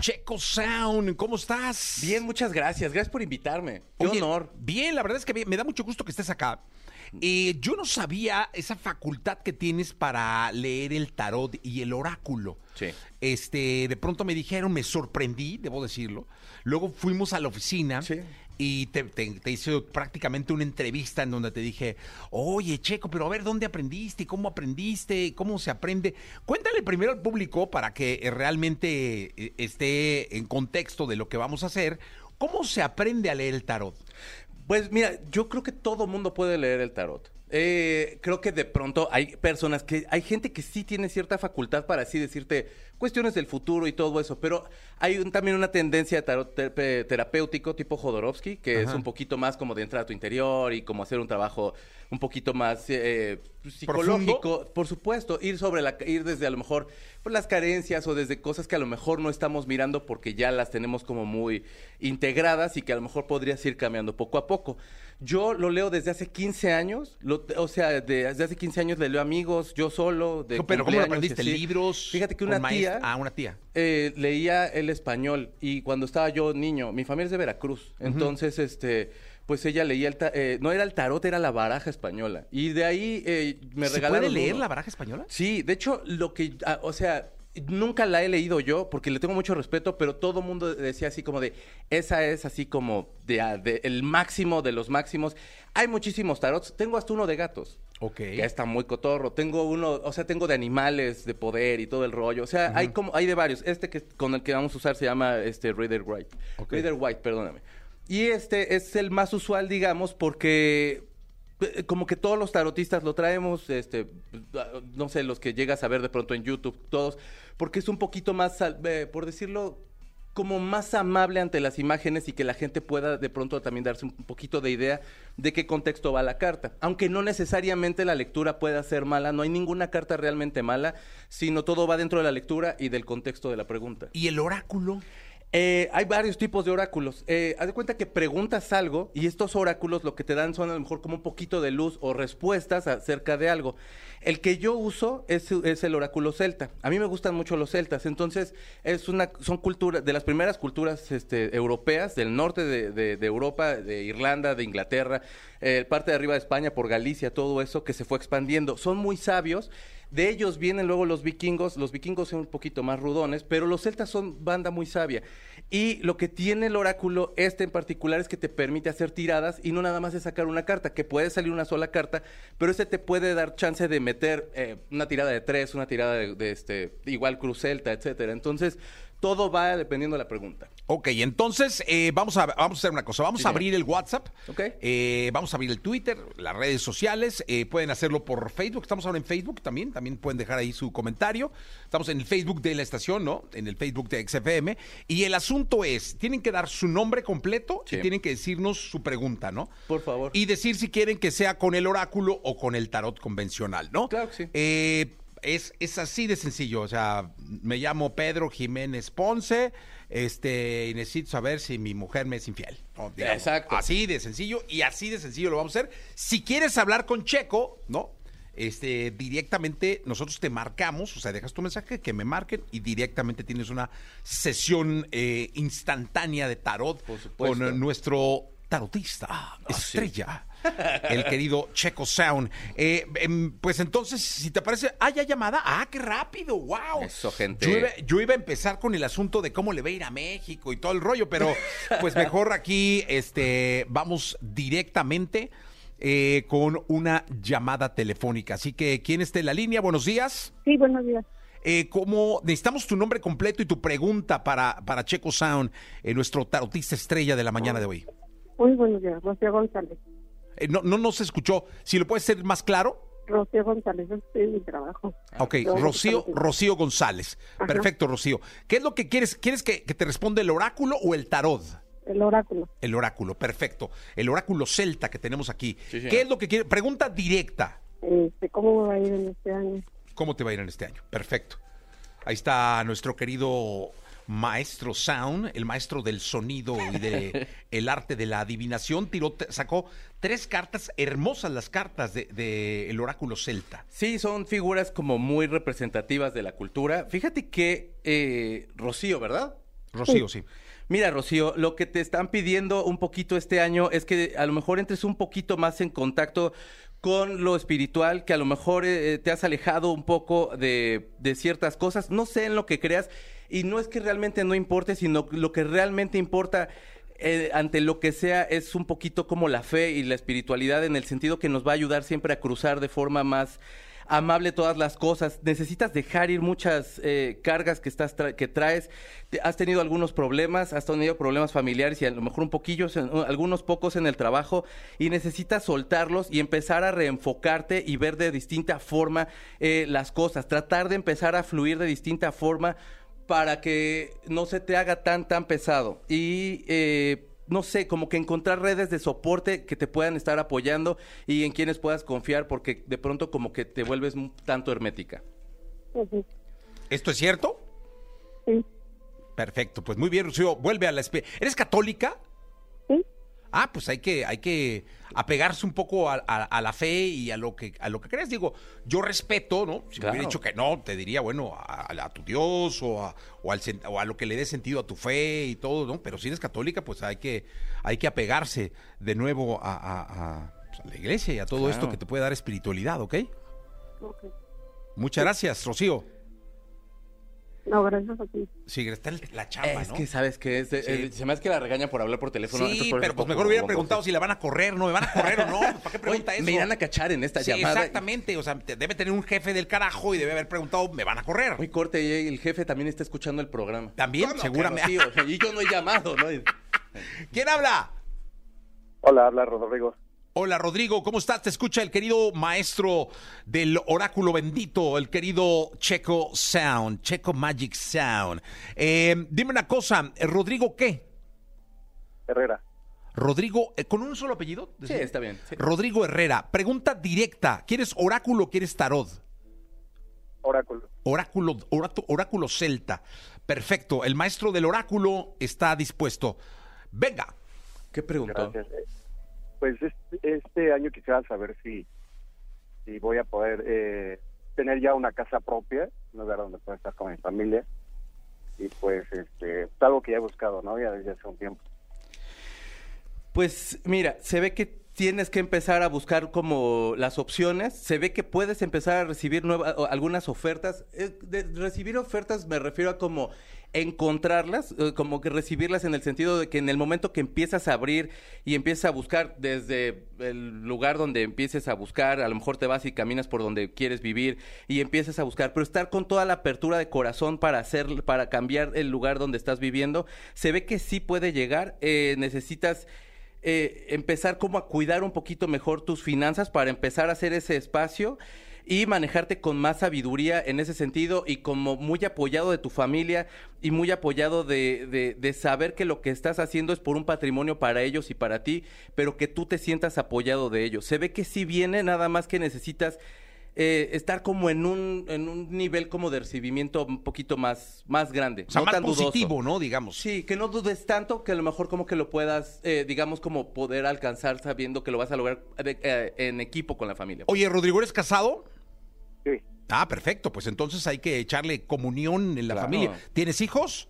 Checo Sound. ¿Cómo estás? Bien, muchas gracias. Gracias por invitarme. Qué Oye, honor. Bien, la verdad es que bien, me da mucho gusto que estés acá. Eh, yo no sabía esa facultad que tienes para leer el tarot y el oráculo. Sí. Este, de pronto me dijeron, me sorprendí, debo decirlo. Luego fuimos a la oficina Sí. Y te, hice prácticamente una entrevista en donde te dije, oye, Checo, pero a ver, ¿dónde aprendiste? ¿Cómo aprendiste? ¿Cómo se aprende? Cuéntale primero al público para que eh, realmente eh, esté en contexto de lo que vamos a hacer. ¿Cómo se aprende a leer el tarot? Pues mira, yo creo que todo mundo puede leer el tarot. Eh, creo que de pronto hay personas que, hay gente que sí tiene cierta facultad para así decirte cuestiones del futuro y todo eso, pero hay un- también una tendencia de tarot te- terapéutico tipo Jodorowsky, que es un poquito más como de entrar a tu interior y como hacer un trabajo un poquito más eh, psicológico, por supuesto, ir sobre la, ir desde a lo mejor pues, las carencias o desde cosas que a lo mejor no estamos mirando porque ya las tenemos como muy integradas y que a lo mejor podrías ir cambiando poco a poco. Yo lo leo desde hace 15 años, lo- o sea, de- desde hace 15 años le leo amigos, yo solo, de pero ¿cómo lo aprendiste? ¿Libros? Fíjate que una tía Ah, una tía. eh, leía el español y cuando estaba yo niño, mi familia es de Veracruz, entonces este pues ella leía el eh, no era el tarot, era la baraja española y de ahí eh, me ¿Se regalaron puede leer uno. la baraja española? Sí, de hecho lo que ah, o sea, nunca la he leído yo porque le tengo mucho respeto, pero todo mundo decía así como de esa es así como de, ah, de el máximo de los máximos. Hay muchísimos tarots, tengo hasta uno de gatos. Ok. Que está muy cotorro. Tengo uno, o sea, tengo de animales, de poder y todo el rollo. O sea, hay como, hay de varios. Este que con el que vamos a usar se llama este Reader White. Ok. Reader White, perdóname. Y este es el más usual, digamos, porque como que todos los tarotistas lo traemos, este, no sé, los que llegas a ver de pronto en YouTube, todos, porque es un poquito más, eh, por decirlo, como más amable ante las imágenes y que la gente pueda de pronto también darse un poquito de idea de qué contexto va la carta. Aunque no necesariamente la lectura pueda ser mala, no hay ninguna carta realmente mala, sino todo va dentro de la lectura y del contexto de la pregunta. ¿Y el oráculo? Eh, hay varios tipos de oráculos. Eh, haz de cuenta que preguntas algo y estos oráculos lo que te dan son a lo mejor como un poquito de luz o respuestas acerca de algo. El que yo uso es, es el oráculo celta. A mí me gustan mucho los celtas, entonces es una, son culturas, de las primeras culturas este, europeas, del norte de, de- de Europa, de Irlanda, de Inglaterra, eh, parte de arriba de España, por Galicia, todo eso que se fue expandiendo. Son muy sabios. De ellos vienen luego los vikingos. Los vikingos son un poquito más rudones, pero los celtas son banda muy sabia. Y lo que tiene el oráculo, este en particular, es que te permite hacer tiradas y no nada más de sacar una carta, que puede salir una sola carta, pero este te puede dar chance de meter eh, una tirada de tres, una tirada de, de este, igual cruz celta, etcétera. Entonces, todo va dependiendo de la pregunta. Ok, entonces eh, vamos, a, vamos a hacer una cosa. Vamos Sí, a abrir el WhatsApp. Ok. Eh, vamos a abrir el Twitter, las redes sociales. eh, pueden hacerlo por Facebook. Estamos ahora en Facebook también. También pueden dejar ahí su comentario. Estamos en el Facebook de la estación, ¿no? En el Facebook de XFM. Y el asunto es, tienen que dar su nombre completo y tienen que decirnos su pregunta, ¿no? Por favor. Y decir si quieren que sea con el oráculo o con el tarot convencional, ¿no? Claro que sí. Es, es así de sencillo. O sea, me llamo Pedro Jiménez Ponce. Este, y necesito saber si mi mujer me es infiel. ¿no? Digamos, Exacto. Así de sencillo y así de sencillo lo vamos a hacer. Si quieres hablar con Checo, ¿no? Este, directamente nosotros te marcamos, o sea, dejas tu mensaje, que me marquen y directamente tienes una sesión eh, instantánea de tarot con nuestro tarotista, Ah, estrella, el querido Checo Sound. Eh, em, pues entonces, si te parece, ah, ya llamada, ah, qué rápido, wow. Eso, gente. Yo iba, yo iba a empezar con el asunto de cómo le va a ir a México y todo el rollo, pero pues mejor aquí, este, vamos directamente eh, con una llamada telefónica. Así que, ¿quién está en la línea? Buenos días. Sí, buenos días. Eh, ¿cómo- necesitamos tu nombre completo y tu pregunta para, para Checo Sound, eh, nuestro tarotista estrella de la mañana de hoy. Muy buenos días, Rocío González. Eh, no, no nos escuchó. Si lo puedes ser más claro. Rocío González, en mi trabajo. Ok, Yo- Rocío, Rocío González. Ajá. Perfecto, Rocío. ¿Qué es lo que quieres? ¿Quieres que, que te responda el oráculo o el tarot? El oráculo. El oráculo, perfecto. El oráculo celta que tenemos aquí. Sí. ¿Qué es lo que quiere? Pregunta directa. Este, ¿Cómo me va a ir en este año? ¿Cómo te va a ir en este año? Perfecto. Ahí está nuestro querido maestro Sound, el maestro del sonido y de el arte de la adivinación. Tiró, sacó tres cartas, hermosas las cartas de, de el oráculo celta. Sí, son figuras como muy representativas de la cultura. Fíjate que eh, Rocío, ¿verdad? Rocío, sí. Mira, Rocío, lo que te están pidiendo un poquito este año es que a lo mejor entres un poquito más en contacto con lo espiritual, que a lo mejor eh, te has alejado un poco de, de ciertas cosas, no sé en lo que creas, y no es que realmente no importe, sino lo que realmente importa eh, ante lo que sea es un poquito como la fe y la espiritualidad en el sentido que nos va a ayudar siempre a cruzar de forma más amable todas las cosas. Necesitas dejar ir muchas eh, cargas que estás que traes. Has tenido algunos problemas, has tenido problemas familiares y a lo mejor un poquillo, algunos pocos en el trabajo y necesitas soltarlos y empezar a reenfocarte y ver de distinta forma eh, las cosas. Tratar de empezar a fluir de distinta forma para que no se te haga tan tan pesado y eh, no sé, como que encontrar redes de soporte que te puedan estar apoyando y en quienes puedas confiar porque de pronto como que te vuelves un tanto hermética. ¿Esto es cierto? Sí, Perfecto, pues muy bien, Rocío. Vuelve a la... espe- ¿Eres católica? Ah, pues hay que, hay que apegarse un poco a, a- a la fe y a lo que a lo que creas. Digo, yo respeto, ¿no? Si me hubiera dicho que no, te diría, bueno, a, a tu Dios o a, o, al o a lo que le dé sentido a tu fe y todo, ¿no? Pero si eres católica, pues hay que, hay que apegarse de nuevo a, a- a, pues, a la iglesia y a todo Claro. esto que te puede dar espiritualidad, ¿ok? ok. Muchas gracias, Rocío. No, gracias a ti. Sí, está la chamba, es ¿no? que sabes que es Sí. se me hace que la regaña por hablar por teléfono. Sí, por pero pues mejor hubiera preguntado si la van a correr, ¿no? ¿Me van a correr o no? ¿Para qué pregunta Oye, eso? Me irán a cachar en esta Sí, llamada. exactamente. O sea, debe tener un jefe del carajo y debe haber preguntado, ¿me van a correr? Muy corte, y el jefe también está escuchando el programa. También, ¿Cómo, seguramente. Carlos? Sí, o sea, y yo no he llamado, ¿no? ¿Quién habla? Hola, habla Rodrigo. Hola, Rodrigo, ¿cómo estás? Te escucha el querido maestro del oráculo bendito, el querido Checo Sound, Checo Magic Sound. Eh, dime una cosa, ¿eh, ¿Rodrigo qué? Herrera. Rodrigo, eh, ¿con un solo apellido? Sí, está bien. sí. Rodrigo Herrera, pregunta directa. ¿Quieres oráculo o quieres tarot? Oráculo. Oráculo, orato- oráculo celta. Perfecto, el maestro del oráculo está dispuesto. Venga. ¿Qué preguntó? Gracias. Eh, Pues este, año quisiera saber si, si voy a poder eh, tener ya una casa propia, un lugar donde pueda estar con mi familia. Y pues este, es algo que ya he buscado, ¿no? Ya desde hace un tiempo. Pues mira, se ve que tienes que empezar a buscar como las opciones, se ve que puedes empezar a recibir nuevas, algunas ofertas. Eh, recibir ofertas me refiero a como encontrarlas, eh, como que recibirlas en el sentido de que en el momento que empiezas a abrir y empiezas a buscar desde el lugar donde empieces a buscar, a lo mejor te vas y caminas por donde quieres vivir y empiezas a buscar, pero estar con toda la apertura de corazón para hacer, para cambiar el lugar donde estás viviendo, se ve que sí puede llegar, eh, necesitas eh, empezar como a cuidar un poquito mejor tus finanzas para empezar a hacer ese espacio y manejarte con más sabiduría en ese sentido y como muy apoyado de tu familia y muy apoyado de, de, saber que lo que estás haciendo es por un patrimonio para ellos y para ti, pero que tú te sientas apoyado de ellos. Se ve que sí viene, nada más que necesitas eh, estar como en un, en un nivel como de recibimiento un poquito más, más grande. O sea, no más tan dudoso. positivo, ¿no? Digamos. Sí, que no dudes tanto, que a lo mejor como que lo puedas, eh, digamos, como poder alcanzar sabiendo que lo vas a lograr de- eh, en equipo con la familia. Oye, Rodrigo, ¿eres casado? Sí, Ah, perfecto. Pues entonces hay que echarle comunión en la Claro. familia. ¿Tienes hijos?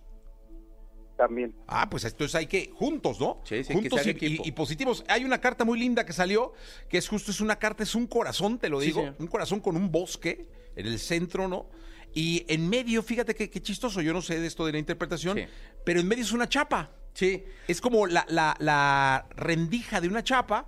También. Ah, pues entonces hay que juntos, ¿no? Sí, sí, juntos y, positivos. Hay una carta muy linda que salió, que es justo, es una carta, es un corazón, te lo digo, un corazón con un bosque en el centro, ¿no? Y en medio, fíjate qué, qué chistoso, yo no sé de esto de la interpretación, Sí. pero en medio es una chapa. Sí, Es como la, la- la rendija de una chapa,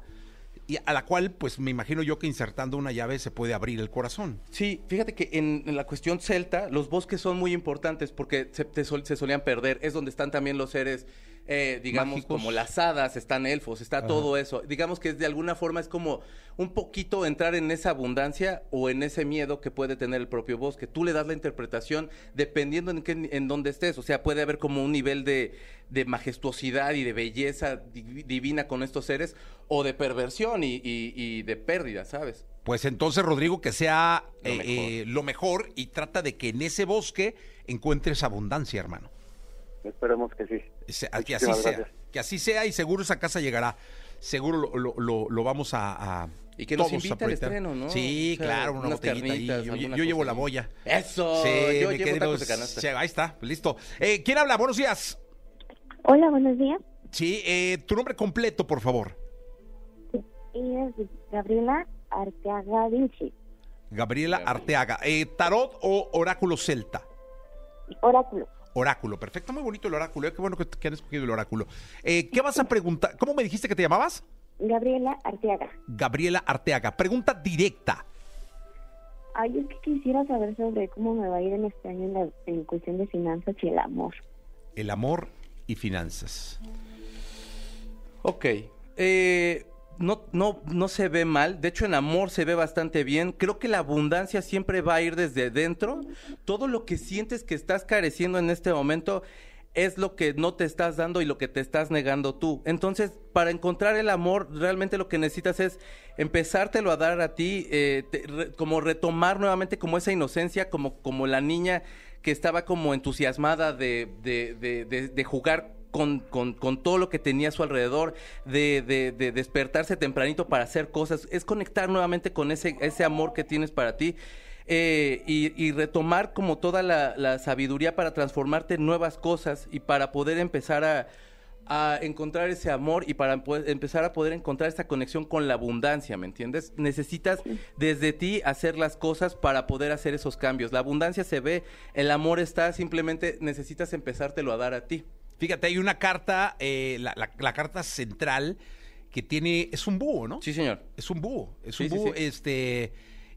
y a la cual, pues me imagino yo que insertando una llave se puede abrir el corazón. sí, fíjate que en, la cuestión celta, los bosques son muy importantes porque se, te se solían perder. Es donde están también los seres, eh, digamos, Mágicos. como las hadas, están elfos, está Ajá. todo eso. Digamos que es de alguna forma es como un poquito entrar en esa abundancia o en ese miedo que puede tener el propio bosque. Tú le das la interpretación dependiendo en, qué, en dónde estés. O sea, puede haber como un nivel de, de majestuosidad y de belleza di- divina con estos seres o de perversión y, y- y de pérdida, ¿sabes? Pues entonces, Rodrigo, que sea Lo eh, mejor. eh, lo mejor y trata de que en ese bosque encuentres abundancia, hermano. Esperemos que sí. Se- Que así sea. Que así sea y seguro esa casa llegará. Seguro lo, lo- lo- lo vamos a, a Y que nos invita a al proyectar. estreno, ¿no? Sí, O sea, claro, una botellita ahí. carnitas, Yo, alguna yo llevo la ahí. boya. Eso, Sí, yo mi llevo tacos de canasta. Che- ahí está, listo. Eh, ¿Quién habla? Buenos días. Hola, buenos días. Sí, eh, tu nombre completo, por favor. Ella es Gabriela Arteaga Vinci, Gabriela Arteaga. Eh, ¿Tarot o oráculo celta? oráculo. Oráculo, perfecto, muy bonito el oráculo. eh, Qué bueno que, que han escogido el oráculo. Eh, ¿Qué vas a preguntar? ¿Cómo me dijiste que te llamabas? Gabriela Arteaga. Gabriela Arteaga. Pregunta directa. Ay, es que quisiera saber sobre cómo me va a ir en este año en, la, en cuestión de finanzas y el amor. El amor y finanzas. Ok. Eh, no, no, no se ve mal. De hecho, en amor se ve bastante bien. Creo que la abundancia siempre va a ir desde dentro. Todo lo que sientes que estás careciendo en este momento es lo que no te estás dando y lo que te estás negando tú. Entonces, para encontrar el amor, realmente lo que necesitas es empezártelo a dar a ti, eh, como retomar nuevamente como esa inocencia, como, como la niña que estaba como entusiasmada de, de, de- de jugar con, con- con todo lo que tenía a su alrededor, de, de- de despertarse tempranito para hacer cosas, es conectar nuevamente con ese, ese amor que tienes para ti. eh, y, y retomar como toda la, la sabiduría para transformarte en nuevas cosas y para poder empezar a, a encontrar ese amor y para poder- empezar a poder encontrar esta conexión con la abundancia, ¿me entiendes? Necesitas desde ti hacer las cosas para poder hacer esos cambios. La abundancia se ve, el amor está, simplemente necesitas empezártelo a dar a ti. Fíjate, hay una carta, eh, la, la- la carta central que tiene, es un búho, ¿no? Sí, señor. Es un búho, es Sí, un búho, sí. este,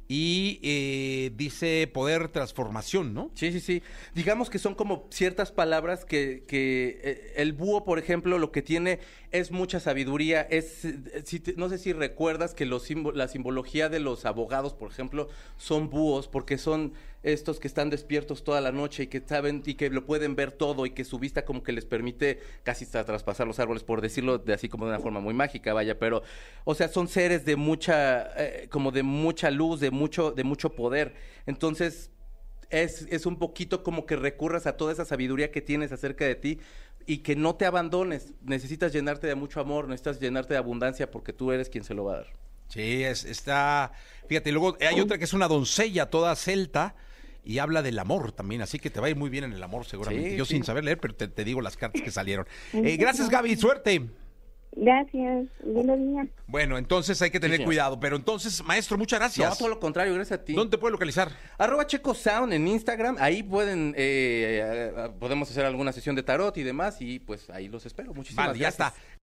y eh, dice poder transformación, ¿no? Sí, sí, sí. Digamos que son como ciertas palabras que, que eh, el búho, por ejemplo, lo que tiene es mucha sabiduría. Es, si te- no sé si recuerdas que los la simbología de los abogados, por ejemplo, son búhos porque son estos que están despiertos toda la noche y que saben y que lo pueden ver todo y que su vista como que les permite casi traspasar los árboles, por decirlo de así como de una forma muy mágica, vaya. Pero, o sea, son seres de mucha, eh, como de mucha luz, de mucho, de mucho poder. Entonces, es, es un poquito como que recurras a toda esa sabiduría que tienes acerca de ti y que no te abandones. Necesitas llenarte de mucho amor, necesitas llenarte de abundancia porque tú eres quien se lo va a dar. Sí, es, está, fíjate, luego hay otra que es una doncella toda celta y habla del amor también, así que te va a ir muy bien en el amor seguramente. Sí, Yo sí. sin saber leer, pero te, te digo las cartas que salieron. Eh, gracias Gaby, suerte. Gracias. Lindo día. Bueno, entonces hay que tener cuidado, pero entonces, maestro, muchas gracias. No, todo lo contrario, gracias a ti. ¿Dónde te puede localizar? Arroba Checo Sound en Instagram, ahí pueden, eh, eh, podemos hacer alguna sesión de tarot y demás y pues ahí los espero. Muchísimas Vale, ya está.